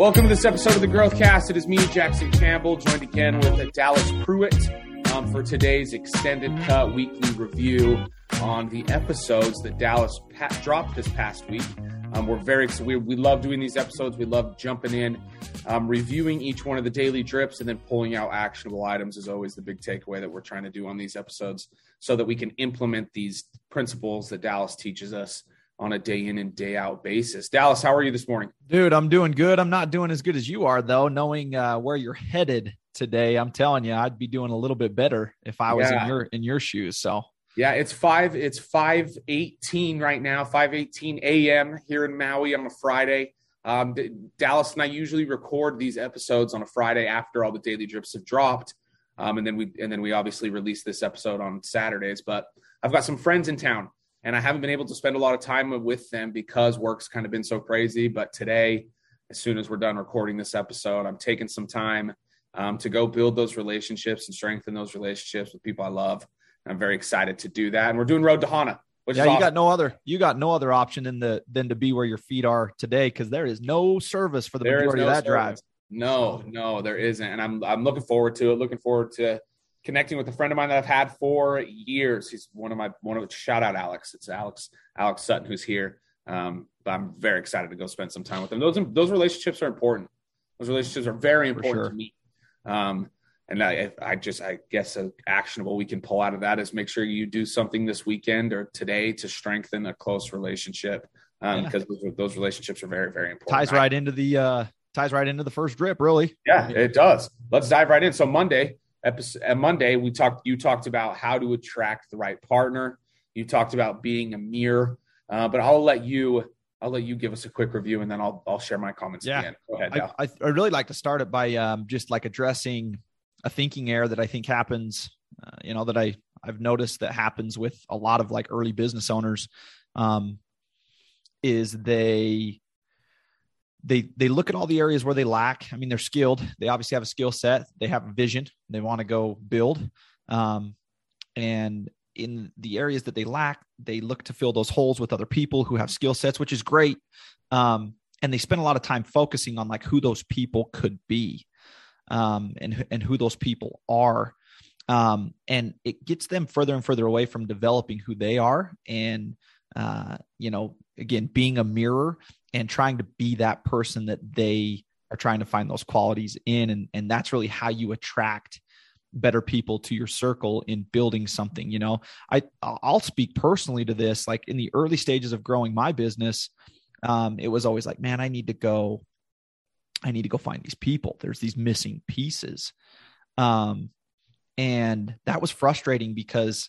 Welcome to this episode of the Growthcast. It is me, Jackson Campbell, joined again with Dallas Pruitt um, for today's extended cut weekly review on the episodes that Dallas pa- dropped this past week. Um, we're very we, we love doing these episodes. We love jumping in, um, reviewing each one of the daily drips, and then pulling out actionable items is always the big takeaway that we're trying to do on these episodes, so that we can implement these principles that Dallas teaches us on a day in and day out basis. Dallas, how are you this morning? Dude, I'm doing good. I'm not doing as good as you are though, knowing uh, where you're headed today. I'm telling you, I'd be doing a little bit better if I was yeah. in your in your shoes. So yeah, it's five. It's five eighteen right now. Five eighteen a.m. here in Maui on a Friday. Um, Dallas and I usually record these episodes on a Friday after all the daily drips have dropped, um, and then we and then we obviously release this episode on Saturdays. But I've got some friends in town and I haven't been able to spend a lot of time with them because work's kind of been so crazy. But today, as soon as we're done recording this episode, I'm taking some time um, to go build those relationships and strengthen those relationships with people I love. I'm very excited to do that. And we're doing Road to Hana. Which yeah, you got no other you got no other option in the than to be where your feet are today because there is no service for the there majority no of that service. drive. No, no, there isn't, and I'm I'm looking forward to it. Looking forward to connecting with a friend of mine that I've had for years. He's one of my one of shout out Alex. It's Alex Alex Sutton who's here. Um, but I'm very excited to go spend some time with him. Those those relationships are important. Those relationships are very important sure. to me. Um, and I, I just I guess a actionable we can pull out of that is make sure you do something this weekend or today to strengthen a close relationship um, yeah. because those, those, relationships are very very important. Ties right into the uh, ties right into the first drip, really. Yeah, it does. Let's dive right in. So Monday, episode Monday, we talked. You talked about how to attract the right partner. You talked about being a mirror. Uh, but I'll let you. I'll let you give us a quick review, and then I'll I'll share my comments. Yeah, Go ahead. I, I, I really like to start it by um, just like addressing a thinking error that I think happens. Uh, you know that I I've noticed that happens with a lot of like early business owners. Um, is they they they look at all the areas where they lack. I mean, they're skilled. They obviously have a skill set. They have a vision. They want to go build. Um, and in the areas that they lack, they look to fill those holes with other people who have skill sets, which is great. Um, and they spend a lot of time focusing on like who those people could be, um, and and who those people are. Um, and it gets them further and further away from developing who they are and uh, you know again being a mirror and trying to be that person that they are trying to find those qualities in. And and that's really how you attract better people to your circle in building something you know? I i'll speak personally to this. Like in the early stages of growing my business um, it was always like man i need to go i need to go find these people. There's these missing pieces. Um, and that was frustrating because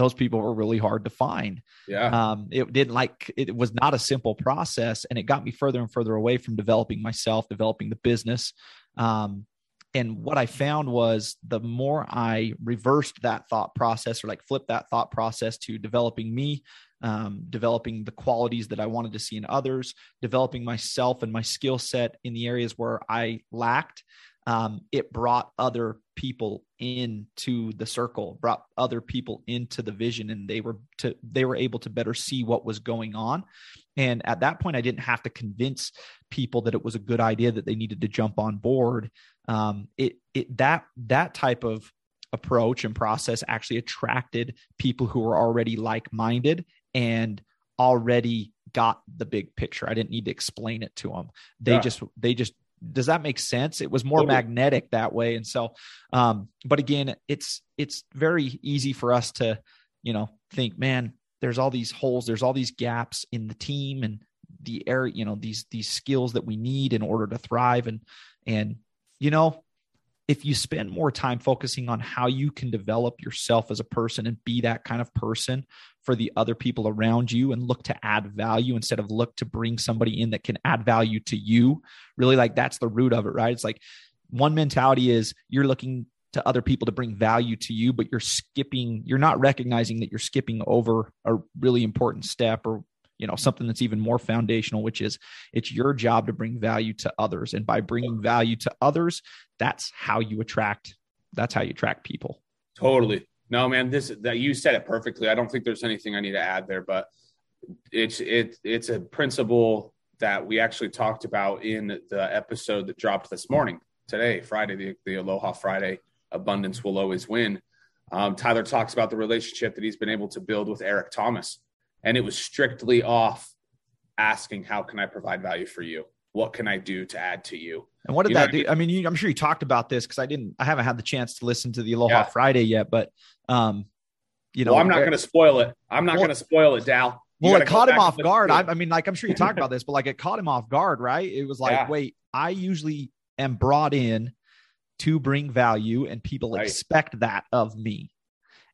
those people were really hard to find. Yeah. Um, it didn't like, it was not a simple process and it got me further and further away from developing myself, developing the business. Um, and what I found was the more I reversed that thought process or like flipped that thought process to developing me, um, developing the qualities that I wanted to see in others, developing myself and my skill set in the areas where I lacked, um, it brought other people into the circle brought other people into the vision and they were to they were able to better see what was going on. And at that point i didn't have to convince people that it was a good idea that they needed to jump on board. Um, it it that that type of approach and process actually attracted people who were already like-minded and already got the big picture. I didn't need to explain it to them they yeah. just they just does that make sense? It was more magnetic that way. And so um but again it's it's very easy for us to you know think man there's all these holes there's all these gaps in the team and the area you know these these skills that we need in order to thrive. And and you know if you spend more time focusing on how you can develop yourself as a person and be that kind of person for the other people around you and look to add value instead of look to bring somebody in that can add value to you really like that's the root of it right? It's like one mentality is you're looking to other people to bring value to you but you're skipping you're not recognizing that you're skipping over a really important step or you know something that's even more foundational which is it's your job to bring value to others and by bringing value to others that's how you attract that's how you attract people totally no man this that you said it perfectly i don't think there's anything i need to add there but it's it it's a principle that we actually talked about in the episode that dropped this morning, today, Friday, the, the Aloha Friday, Abundance Will Always Win. Um, Tyler talks about the relationship that he's been able to build with Eric Thomas. And it was strictly off asking, How can I provide value for you? What can I do to add to you? And what did You that what I do? mean? I mean, you, I'm sure you talked about this because I didn't, I haven't had the chance to listen to the Aloha Yeah. Friday yet, but, um, you know, well, I'm not going to spoil it. I'm not Well- going to spoil it, Dal. You well, it caught him off guard. I. I mean, like, I'm sure you talked about this, but like, it caught him off guard, right? It was like, Yeah. wait, I usually am brought in to bring value, and people Right. expect that of me.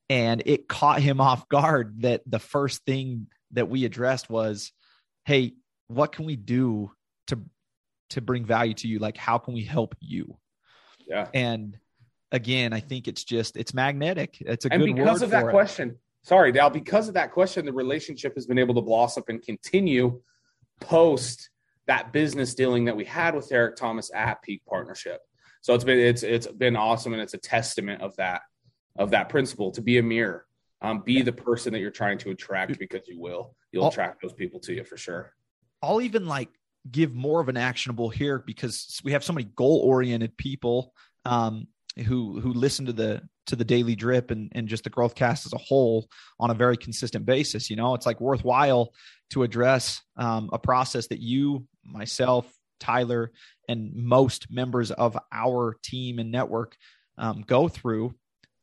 And it caught him off guard that the first thing that we addressed was, hey, what can we do to to bring value to you? Like, how can we help you? Yeah. And again, I think it's just it's magnetic. It's a and good because of that it. question, sorry, Dal, because of that question, the relationship has been able to blossom and continue post that business dealing that we had with Eric Thomas at Peak Partnership. So it's been it's it's been awesome, and it's a testament of that of that principle to be a mirror, um, be the person that you're trying to attract because you will. You'll Oh. attract those people to you for sure. I'll even like give more of an actionable here because we have so many goal oriented people um, who who listen to the to the daily drip and and just the Growthcast as a whole on a very consistent basis. You know, it's like worthwhile to address um, a process that you, myself, Tyler, and most members of our team and network um, go through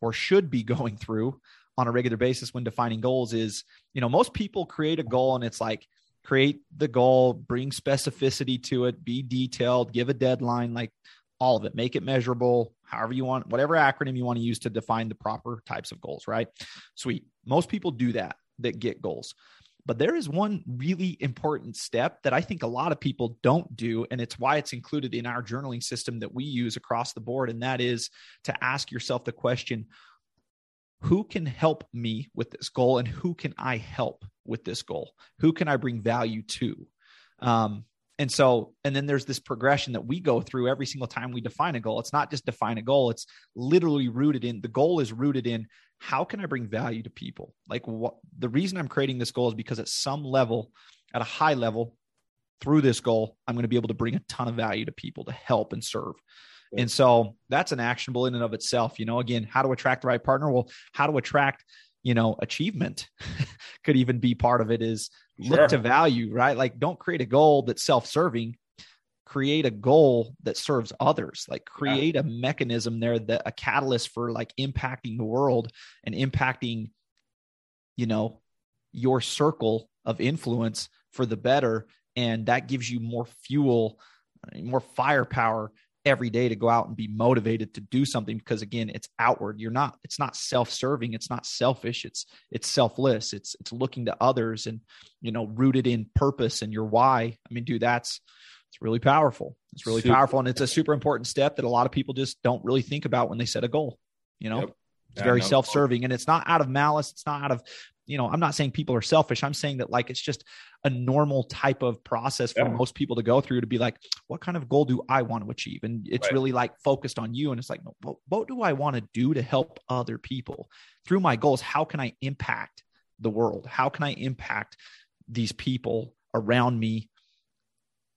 or should be going through on a regular basis when defining goals is you know most people create a goal and it's like create the goal, bring specificity to it, be detailed, give a deadline, like all of it, make it measurable, however you want, whatever acronym you want to use to define the proper types of goals, right? Sweet. Most people do that that get goals. But there is one really important step that I think a lot of people don't do. And it's why it's included in our journaling system that we use across the board. And that is to ask yourself the question who can help me with this goal and who can I help with this goal? Who can I bring value to? Um, and so, and then there's this progression that we go through every single time we define a goal. It's not just define a goal, it's literally rooted in the goal is rooted in how can I bring value to people? Like, what the reason I'm creating this goal is because at some level, at a high level, through this goal, I'm going to be able to bring a ton of value to people to help and serve. And so that's an actionable in and of itself. You know, again, how to attract the right partner? Well, how to attract, you know, achievement could even be part of it is Sure. look to value, right? Like don't create a goal that's self-serving. Create a goal that serves others. Like create a mechanism there that a catalyst for like impacting the world and impacting, you know, your circle of influence for the better. And that gives you more fuel, uh, more firepower every day to go out and be motivated to do something because again it's outward. You're not it's not self-serving. It's not selfish. It's it's selfless. It's it's looking to others and you know rooted in purpose and your why. I mean dude that's it's really powerful it's really Super. powerful and it's a super important step that a lot of people just don't really think about when they set a goal you know Yep. it's Yeah, very no, self-serving and it's not out of malice it's not out of you know i'm not saying people are selfish i'm saying that like it's just a normal type of process for Yeah. most people to go through to be like what kind of goal do i want to achieve and it's Right. really like focused on you and it's like no, what, what do i want to do to help other people through my goals how can i impact the world how can i impact these people around me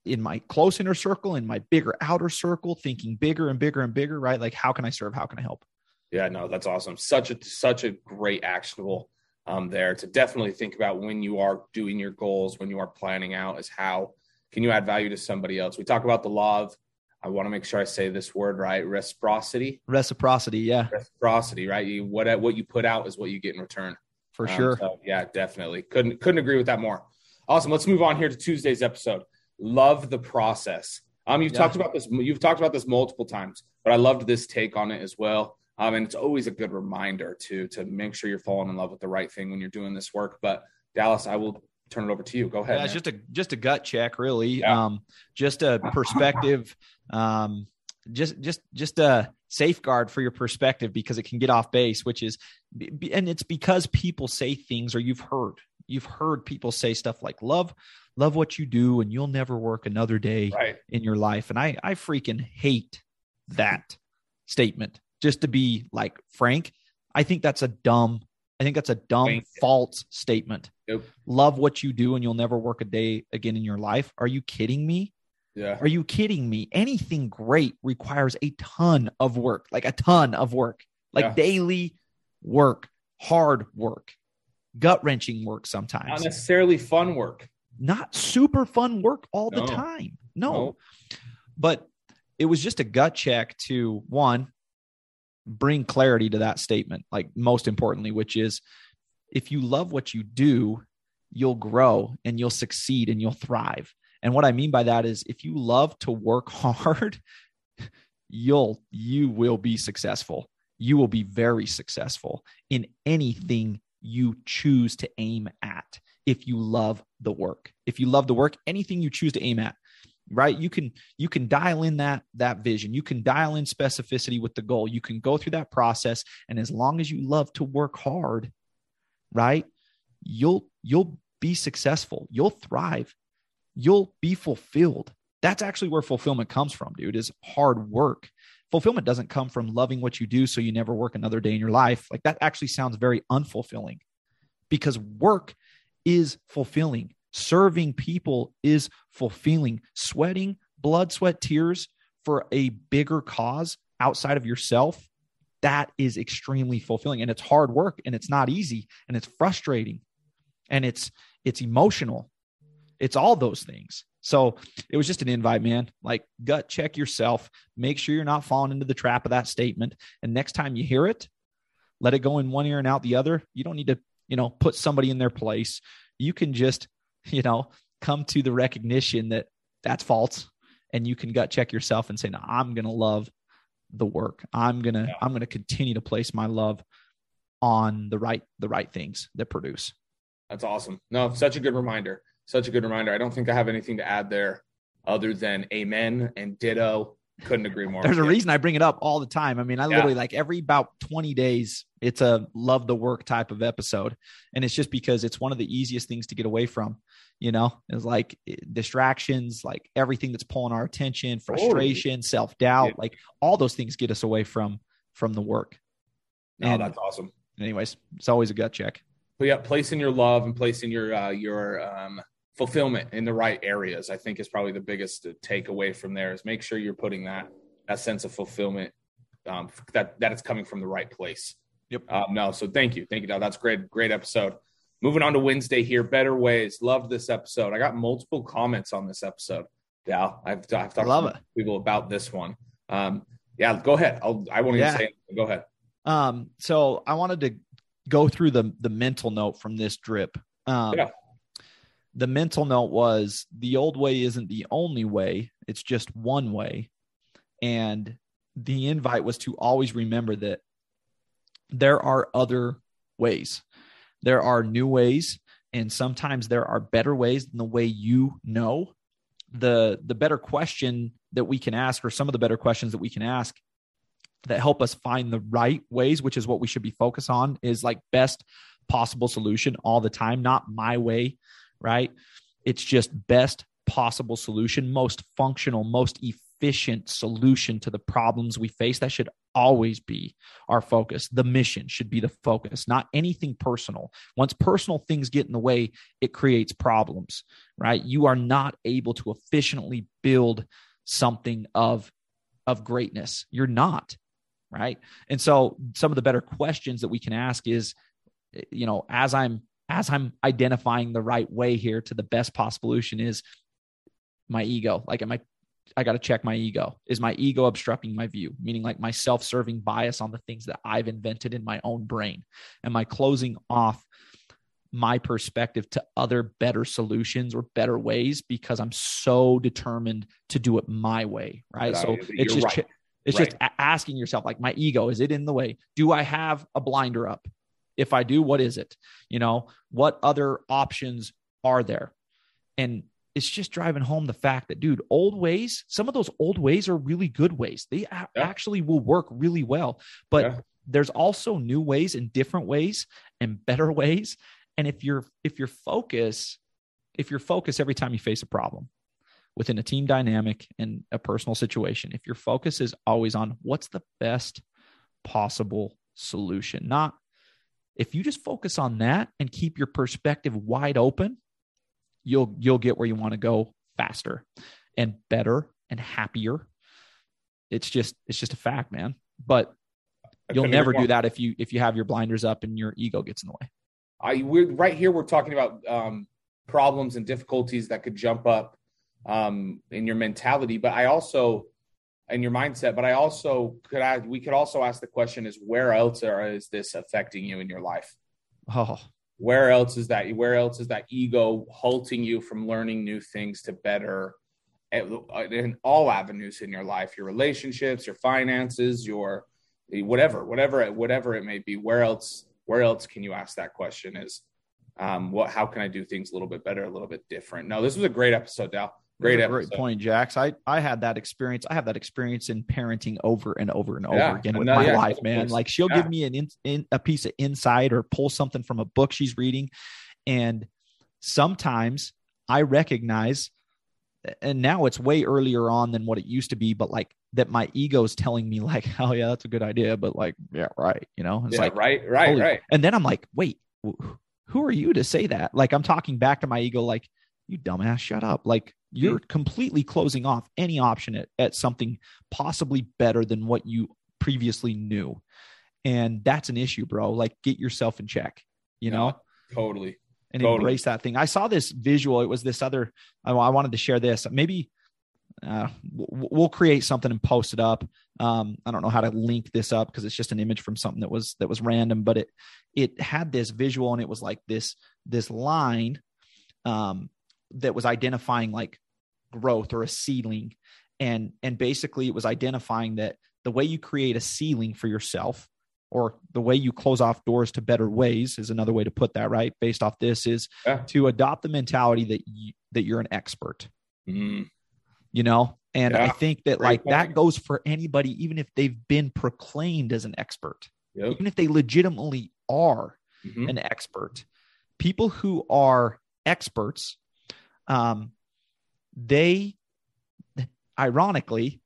in my close inner circle in my bigger outer circle thinking bigger and bigger and bigger right like how can i serve how can i help Yeah, no, that's awesome. Such a such a great actionable um, there to definitely think about when you are doing your goals, when you are planning out, is how can you add value to somebody else. We talk about the law of. I want to make sure I say this word right. Reciprocity. reciprocity yeah Reciprocity, right? You what what you put out is what you get in return. for Um, sure so, yeah, definitely. Couldn't couldn't agree with that more. Awesome. Let's move on here to Tuesday's episode. Love the process. Um, you've Yeah. talked about this. You've talked about this multiple times, but I loved this take on it as well. Um, and it's always a good reminder to to make sure you're falling in love with the right thing when you're doing this work. But Dallas, I will turn it over to you. Go ahead. yeah, it's man. just a just a gut check, really. Yeah. Um, just a perspective, um, just just just a safeguard for your perspective because it can get off base, which is, and it's because people say things or you've heard you've heard people say stuff like love love what you do and you'll never work another day right. in your life, and I I freaking hate that statement. Just to be like frank, I think that's a dumb I think that's a dumb, false statement. Nope. Love what you do and you'll never work a day again in your life. Are you kidding me? Yeah. Are you kidding me? Anything great requires a ton of work, like a ton of work, like Yeah. daily work, hard work, gut wrenching work sometimes. Not necessarily fun work. Not super fun work all the time. No. No. But it was just a gut check to one, bring clarity to that statement, like most importantly, which is if you love what you do, you'll grow and you'll succeed and you'll thrive. And what I mean by that is if you love to work hard, you'll you will be successful. You will be very successful in anything you choose to aim at if you love the work. If you love the work, anything you choose to aim at, right? You can you can dial in that that vision. You can dial in specificity with the goal. You can go through that process and as long as you love to work hard, right? You'll you'll be successful. You'll thrive. You'll be fulfilled. That's actually where fulfillment comes from, dude, is hard work. Fulfillment doesn't come from loving what you do so you never work another day in your life. Like that actually sounds very unfulfilling because work is fulfilling. Serving people is fulfilling. Sweating blood, sweat, tears for a bigger cause outside of yourself, that is extremely fulfilling. And it's hard work and it's not easy and it's frustrating and it's it's emotional. It's all those things. So it was just an invite, man. Like gut check yourself. Make sure you're not falling into the trap of that statement. And next time you hear it, let it go in one ear and out the other. You don't need to, you know, put somebody in their place. You can just, you know, come to the recognition that that's false and you can gut check yourself and say, no, I'm going to love the work. I'm going to, Yeah. I'm going to continue to place my love on the right, the right things that produce. That's awesome. No, such a good reminder. Such a good reminder. I don't think I have anything to add there other than amen and ditto. Couldn't agree more. There's a reason I bring it up all the time. I mean, I Yeah. literally like every about 20 days, it's a love the work type of episode. And it's just because it's one of the easiest things to get away from, you know, it's like eh, distractions, like everything that's pulling our attention, frustration, self doubt, Yeah. like all those things get us away from, from the work. No, And that's awesome. anyways, it's always a gut check. But yeah, placing your love and placing your uh, your um, fulfillment in the right areas, I think, is probably the biggest takeaway from there. Is make sure you're putting that that sense of fulfillment um, that that it's coming from the right place. Yep. Um, no, so thank you, thank you, Dal. That's great, great episode. Moving on to Wednesday here, better ways. Loved this episode. I got multiple comments on this episode. Dal, I've, I've talked Love to it. people about this one. Um, yeah, go ahead. I'll, I won't Yeah. even say anything. Go ahead. Um, so I wanted to go through the the mental note from this drip. Um, Yeah. The mental note was the old way isn't the only way; it's just one way. And the invite was to always remember that there are other ways. There are new ways, and sometimes there are better ways than the way you know. The the better question that we can ask, or some of the better questions that we can ask that help us find the right ways, which is what we should be focused on, is like best possible solution all the time, not my way, right? It's just best possible solution, most functional, most efficient solution to the problems we face. That should always be our focus. The mission should be the focus, not anything personal. Once personal things get in the way, it creates problems, right? You are not able to efficiently build something of of greatness. You're not right and so some of the better questions that we can ask is you know as i'm as i'm identifying the right way here to the best possible solution is my ego like am i i got to check my ego is my ego obstructing my view meaning like my self-serving bias on the things that i've invented in my own brain am i closing off my perspective to other better solutions or better ways because i'm so determined to do it my way right That- so you're it's just right. it's Right. just asking yourself, like, my ego, is it in the way? Do I have a blinder up? If I do, what is it? You know, what other options are there? And it's just driving home the fact that, dude, old ways, some of those old ways are really good ways. They Yeah. actually will work really well. But Yeah. there's also new ways and different ways and better ways. And if you're if your focus, if your focus every time you face a problem, within a team dynamic and a personal situation, if your focus is always on what's the best possible solution, not if you just focus on that and keep your perspective wide open, you'll you'll get where you want to go faster and better and happier. It's just it's just a fact, man. But you'll never do that if you if you have your blinders up and your ego gets in the way. I we're right here. We're talking about um, problems and difficulties that could jump up um, in your mentality, but I also in your mindset. But I also could add, we could also ask the question: Is where else are, is this affecting you in your life? Oh, where else is that? Where else is that ego halting you from learning new things to better in all avenues in your life? Your relationships, your finances, your whatever, whatever, whatever it may be. Where else? Where else can you ask that question? Is um, what? How can I do things a little bit better, a little bit different? No, this was a great episode, Dal. Great, great point, Jax. I I had that experience. I have that experience in parenting over and over and over yeah. again with no, my yeah, wife, man. Like she'll yeah. give me an in, in, a piece of insight or pull something from a book she's reading, and sometimes I recognize, and now it's way earlier on than what it used to be, but like that my ego is telling me like, oh yeah, that's a good idea, but like, yeah, right, you know, it's like right, right, holy. right, and then I'm like, wait, who are you to say that? Like I'm talking back to my ego, like you dumbass, shut up, like you're completely closing off any option at, at something possibly better than what you previously knew. And that's an issue, bro. Like get yourself in check, you know? totally. And totally. embrace that thing. I saw this visual. It was this other, I, I wanted to share this. Maybe uh, we'll create something and post it up. Um, I don't know how to link this up because it's just an image from something that was that was random, but it it had this visual and it was like this this line um, that was identifying like growth or a ceiling and and basically it was identifying that the way you create a ceiling for yourself or the way you close off doors to better ways is another way to put that right based off this is yeah. to adopt the mentality that you, that you're an expert mm. you know and yeah. i think that Great like point. that goes for anybody even if they've been proclaimed as an expert yep. even if they legitimately are mm-hmm. an expert people who are experts um, they, ironically,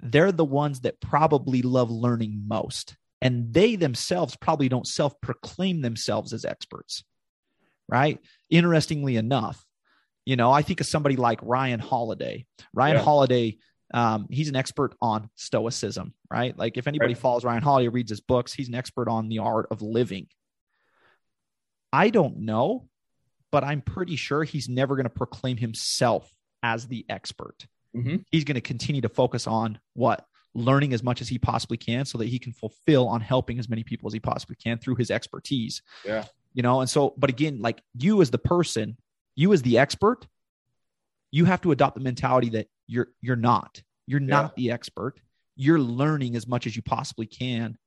they're the ones that probably love learning most. And they themselves probably don't self proclaim themselves as experts, right? Interestingly enough, you know, I think of somebody like Ryan Holiday. Ryan yeah. Holiday, um, he's an expert on stoicism, right? Like if anybody right. follows Ryan Holiday, reads his books, he's an expert on the art of living. I don't know but I'm pretty sure he's never going to proclaim himself as the expert. Mm-hmm. He's going to continue to focus on what? Learning as much as he possibly can so that he can fulfill on helping as many people as he possibly can through his expertise. Yeah. You know, and so, but again, like you as the person, you as the expert, you have to adopt the mentality that you're you're not. You're yeah. not the expert. You're learning as much as you possibly can.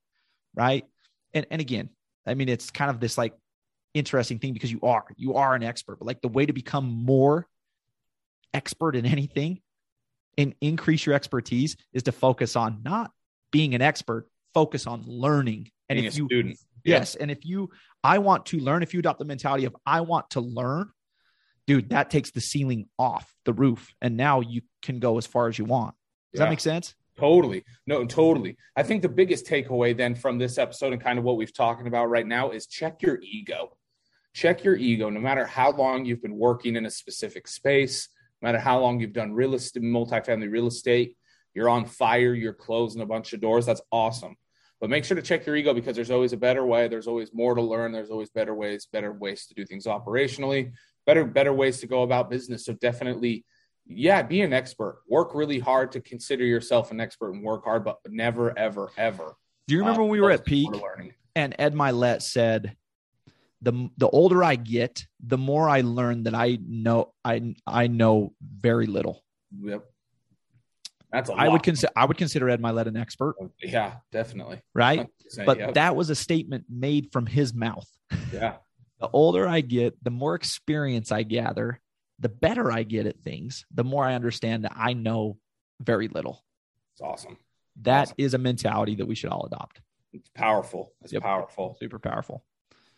Right. And and again, I mean, it's kind of this like interesting thing because you are you are an expert but like the way to become more expert in anything and increase your expertise is to focus on not being an expert focus on learning. And being if you student. yes. And if you i want to learn if you adopt the mentality of i want to learn dude that takes the ceiling off the roof. And now you can go as far as you want. Does yeah. that make sense Totally. No, totally. I think the biggest takeaway then from this episode and kind of what we've talking about right now is check your ego. Check your ego. No matter how long you've been working in a specific space no matter how long you've done real estate multifamily real estate you're on fire you're closing a bunch of doors. That's awesome. But make sure to check your ego because there's always a better way. There's always more to learn. There's always better ways better ways to do things operationally better better ways to go about business. So definitely yeah be an expert work really hard to consider yourself an expert and work hard but never ever ever do you remember uh, when we were at peak and ed Mylett said the the older I get, the more I learn that I know I I know very little. Yep. That's a I would consider I would consider Ed Mylett an expert. Yeah, definitely. Right? But yep. that was a statement made from his mouth. Yeah. the older I get, the more experience I gather, the better I get at things, the more I understand that I know very little. It's awesome. That awesome. is a mentality that we should all adopt. It's powerful. It's yep. powerful. Super powerful.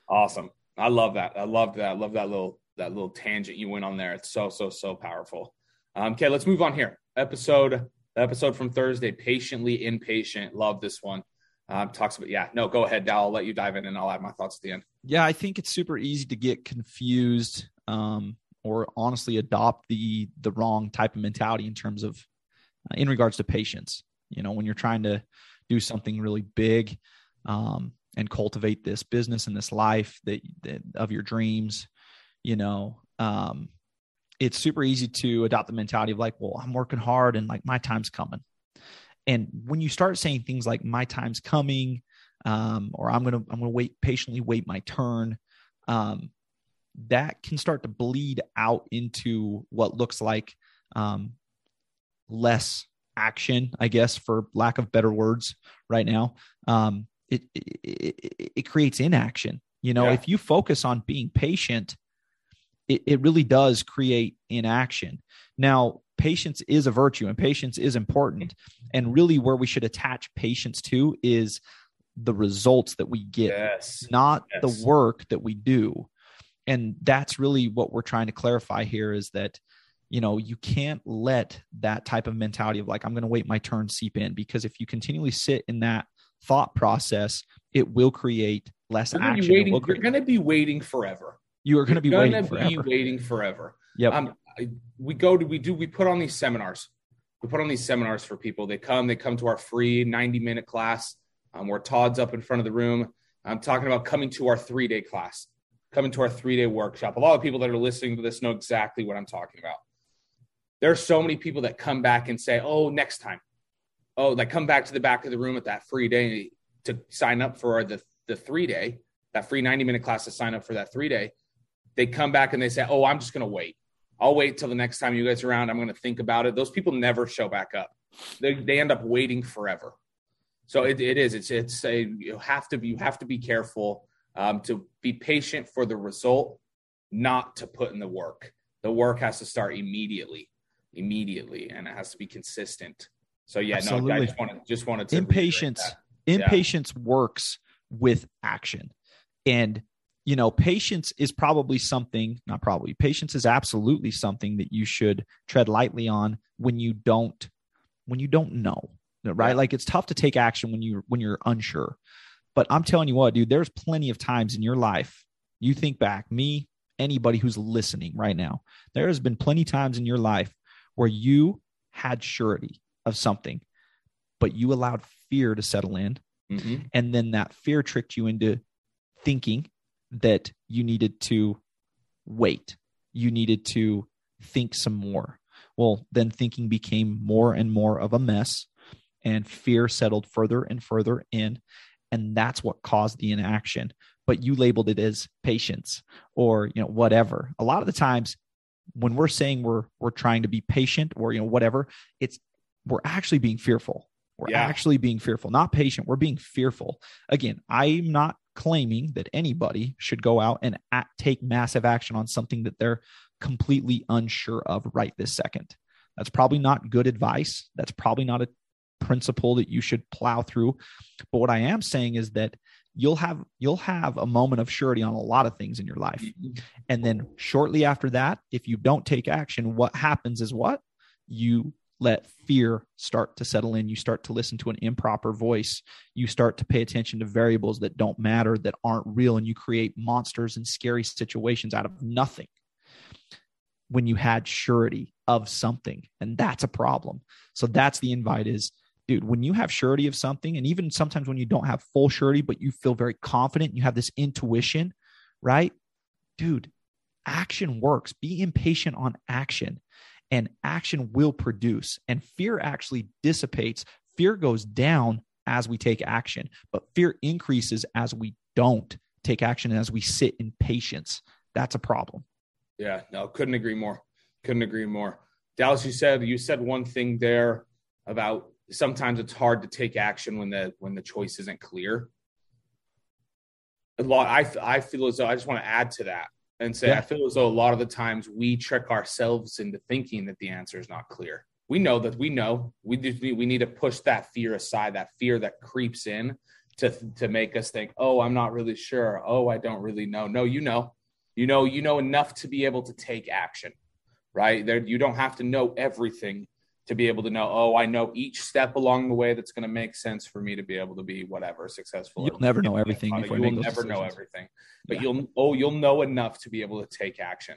Awesome. I love that. I love that. I love that little that little tangent you went on there. It's so so so powerful. Um, okay, let's move on here. Episode episode from Thursday. Patiently impatient. Love this one. um, talks about yeah no go ahead Dal. I'll let you dive in and I'll add my thoughts at the end. Yeah, I think it's super easy to get confused um, or honestly adopt the the wrong type of mentality in terms of uh, in regards to patience. You know, when you're trying to do something really big um, and cultivate this business and this life that, that of your dreams, you know, um, it's super easy to adopt the mentality of like, well, I'm working hard and like my time's coming. And when you start saying things like my time's coming, um, or I'm gonna I'm gonna wait patiently wait my turn, um, that can start to bleed out into what looks like um, less action, I guess, for lack of better words, right now. Um, it, it, it creates inaction. You know, yeah. if you focus on being patient, it, it really does create inaction. Now, patience is a virtue and patience is important. And really, where we should attach patience to is the results that we get, yes. not yes. the work that we do. And that's really what we're trying to clarify here is that you know you can't let that type of mentality of like i'm going to wait my turn seep in because if you continually sit in that thought process it will create less you're action waiting, you're going to be waiting forever. You are going to be waiting be forever. waiting forever. Yep. Um, we go to we do we put on these seminars. We put on these seminars for people. They come they come to our free 90 minute class. Um, where todd's up in front of the room i'm talking about coming to our three day class coming to our three day workshop a lot of people that are listening to this know exactly what i'm talking about there are so many people that come back and say, "Oh, next time." Oh, like come back to the back of the room at that free day to sign up for the the three day, that free 90 minute class to sign up for that three day. They come back and they say, "Oh, I'm just going to wait. I'll wait till the next time you guys are around. I'm going to think about it." Those people never show back up. They they end up waiting forever. So it, it is. It's it's a you have to be you have to be careful um, to be patient for the result, not to put in the work. The work has to start immediately immediately and it has to be consistent. So yeah, Absolutely. no, I just wanted just wanted to impatience. Impatience yeah. works with action. And you know, patience is probably something, not probably, patience is absolutely something that you should tread lightly on when you don't when you don't know. Right? Yeah. Like it's tough to take action when you're when you're unsure. But I'm telling you what, dude, there's plenty of times in your life. You think back, me, anybody who's listening right now, there has been plenty of times in your life where you had surety of something, but you allowed fear to settle in. Mm-hmm. And then that fear tricked you into thinking that you needed to wait, you needed to think some more. Well, then thinking became more and more of a mess, and fear settled further and further in. And that's what caused the inaction. But you labeled it as patience or you know whatever. A lot of the times when we're saying we're we're trying to be patient or you know whatever it's we're actually being fearful we're yeah. actually being fearful not patient we're being fearful again i'm not claiming that anybody should go out and act, take massive action on something that they're completely unsure of right this second that's probably not good advice that's probably not a principle that you should plow through. But what i am saying is that you'll have you'll have a moment of surety on a lot of things in your life. And then shortly after that if you don't take action what happens is what? You let fear start to settle in. You start to listen to an improper voice. You start to pay attention to variables that don't matter that aren't real and you create monsters and scary situations out of nothing when you had surety of something. And that's a problem. So that's the invite is dude, when you have surety of something, and even sometimes when you don't have full surety, but you feel very confident, you have this intuition, right? Dude, action works. Be impatient on action, and action will produce. And fear actually dissipates. Fear goes down as we take action, but fear increases as we don't take action as we sit in patience. That's a problem. Yeah, no, couldn't agree more. Couldn't agree more. Dallas, you said you said one thing there about sometimes it's hard to take action when the when the choice isn't clear. A lot, I I feel as though I just want to add to that and say yeah. I feel as though a lot of the times we trick ourselves into thinking that the answer is not clear. We know that we know we just, we need to push that fear aside, that fear that creeps in to to make us think, oh, I'm not really sure. Oh, I don't really know. No, you know, you know, you know enough to be able to take action, right? There, you don't have to know everything to be able to know, oh, I know each step along the way that's going to make sense for me to be able to be whatever successful. You'll never know everything before you will never decisions. know everything, but Yeah. you'll oh you'll know enough to be able to take action.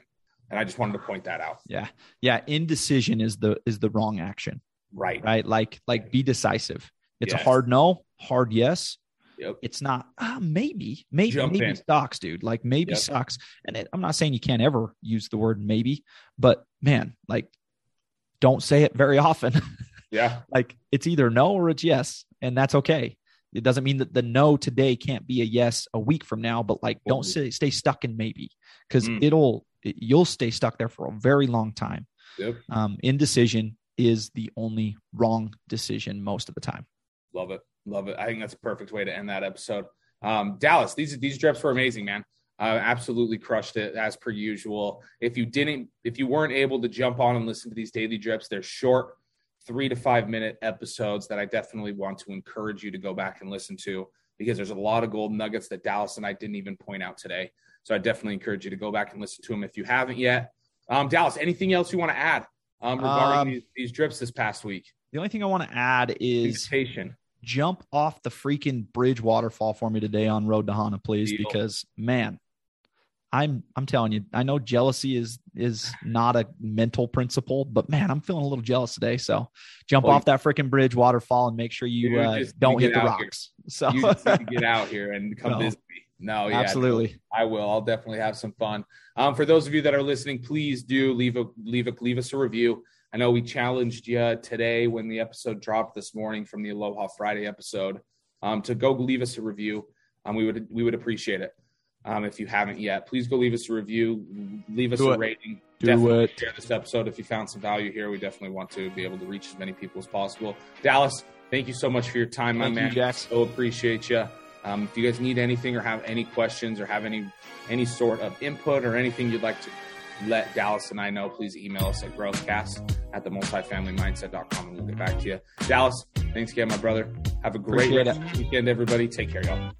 And I just wanted to point that out. Yeah, yeah. Indecision is the is the wrong action, Right. right? Like like be decisive. It's Yes. a hard no, hard yes. Yep. It's not ah, maybe maybe Jump maybe in. sucks, dude. Like maybe Yep. sucks. And it, I'm not saying you can't ever use the word maybe, but man, like don't say it very often. Yeah. like it's either no or it's yes, and that's okay. It doesn't mean that the no today can't be a yes a week from now, but like don't Mhm. stay, stay stuck in maybe because Mm. it'll it, you'll stay stuck there for a very long time. Yep. Um, indecision is the only wrong decision most of the time. Love it. Love it. I think that's a perfect way to end that episode. Um, Dallas, these these drips were amazing, man. Uh, absolutely crushed it as per usual. If you didn't, if you weren't able to jump on and listen to these daily drips, they're short, three to five minute episodes that I definitely want to encourage you to go back and listen to because there's a lot of gold nuggets that Dallas and I didn't even point out today. So I definitely encourage you to go back and listen to them if you haven't yet. Um, Dallas, anything else you want to add um, regarding Um, these, these drips this past week? The only thing I want to add is Invitation. jump off the freaking bridge waterfall for me today on Road to Hana, please, Deal. because man, I'm I'm telling you, I know jealousy is is not a mental principle, but man, I'm feeling a little jealous today. So jump Well, off that freaking bridge waterfall and make sure you You uh, just don't need hit the out here. rocks. So you just need to get out here and come No. visit me. No, yeah, absolutely. I will. I'll definitely have some fun. Um, for those of you that are listening, please do leave a leave a leave us a review. I know we challenged you today when the episode dropped this morning from the Aloha Friday episode um, to go leave us a review. Um, we would we would appreciate it. Um, if you haven't yet, please go leave us a review, leave us Do a it. rating. Do definitely it. share this episode if you found some value here. We definitely want to be able to reach as many people as possible. Dallas, thank you so much for your time, my Thank you, man. Jax. So appreciate you. Um, if you guys need anything or have any questions or have any any sort of input or anything you'd like to let Dallas and I know, please email us at growthcast at the multifamilymindset.com and we'll get back to you. Dallas, thanks again, my brother. Have a great rest of weekend, everybody. Take care, y'all.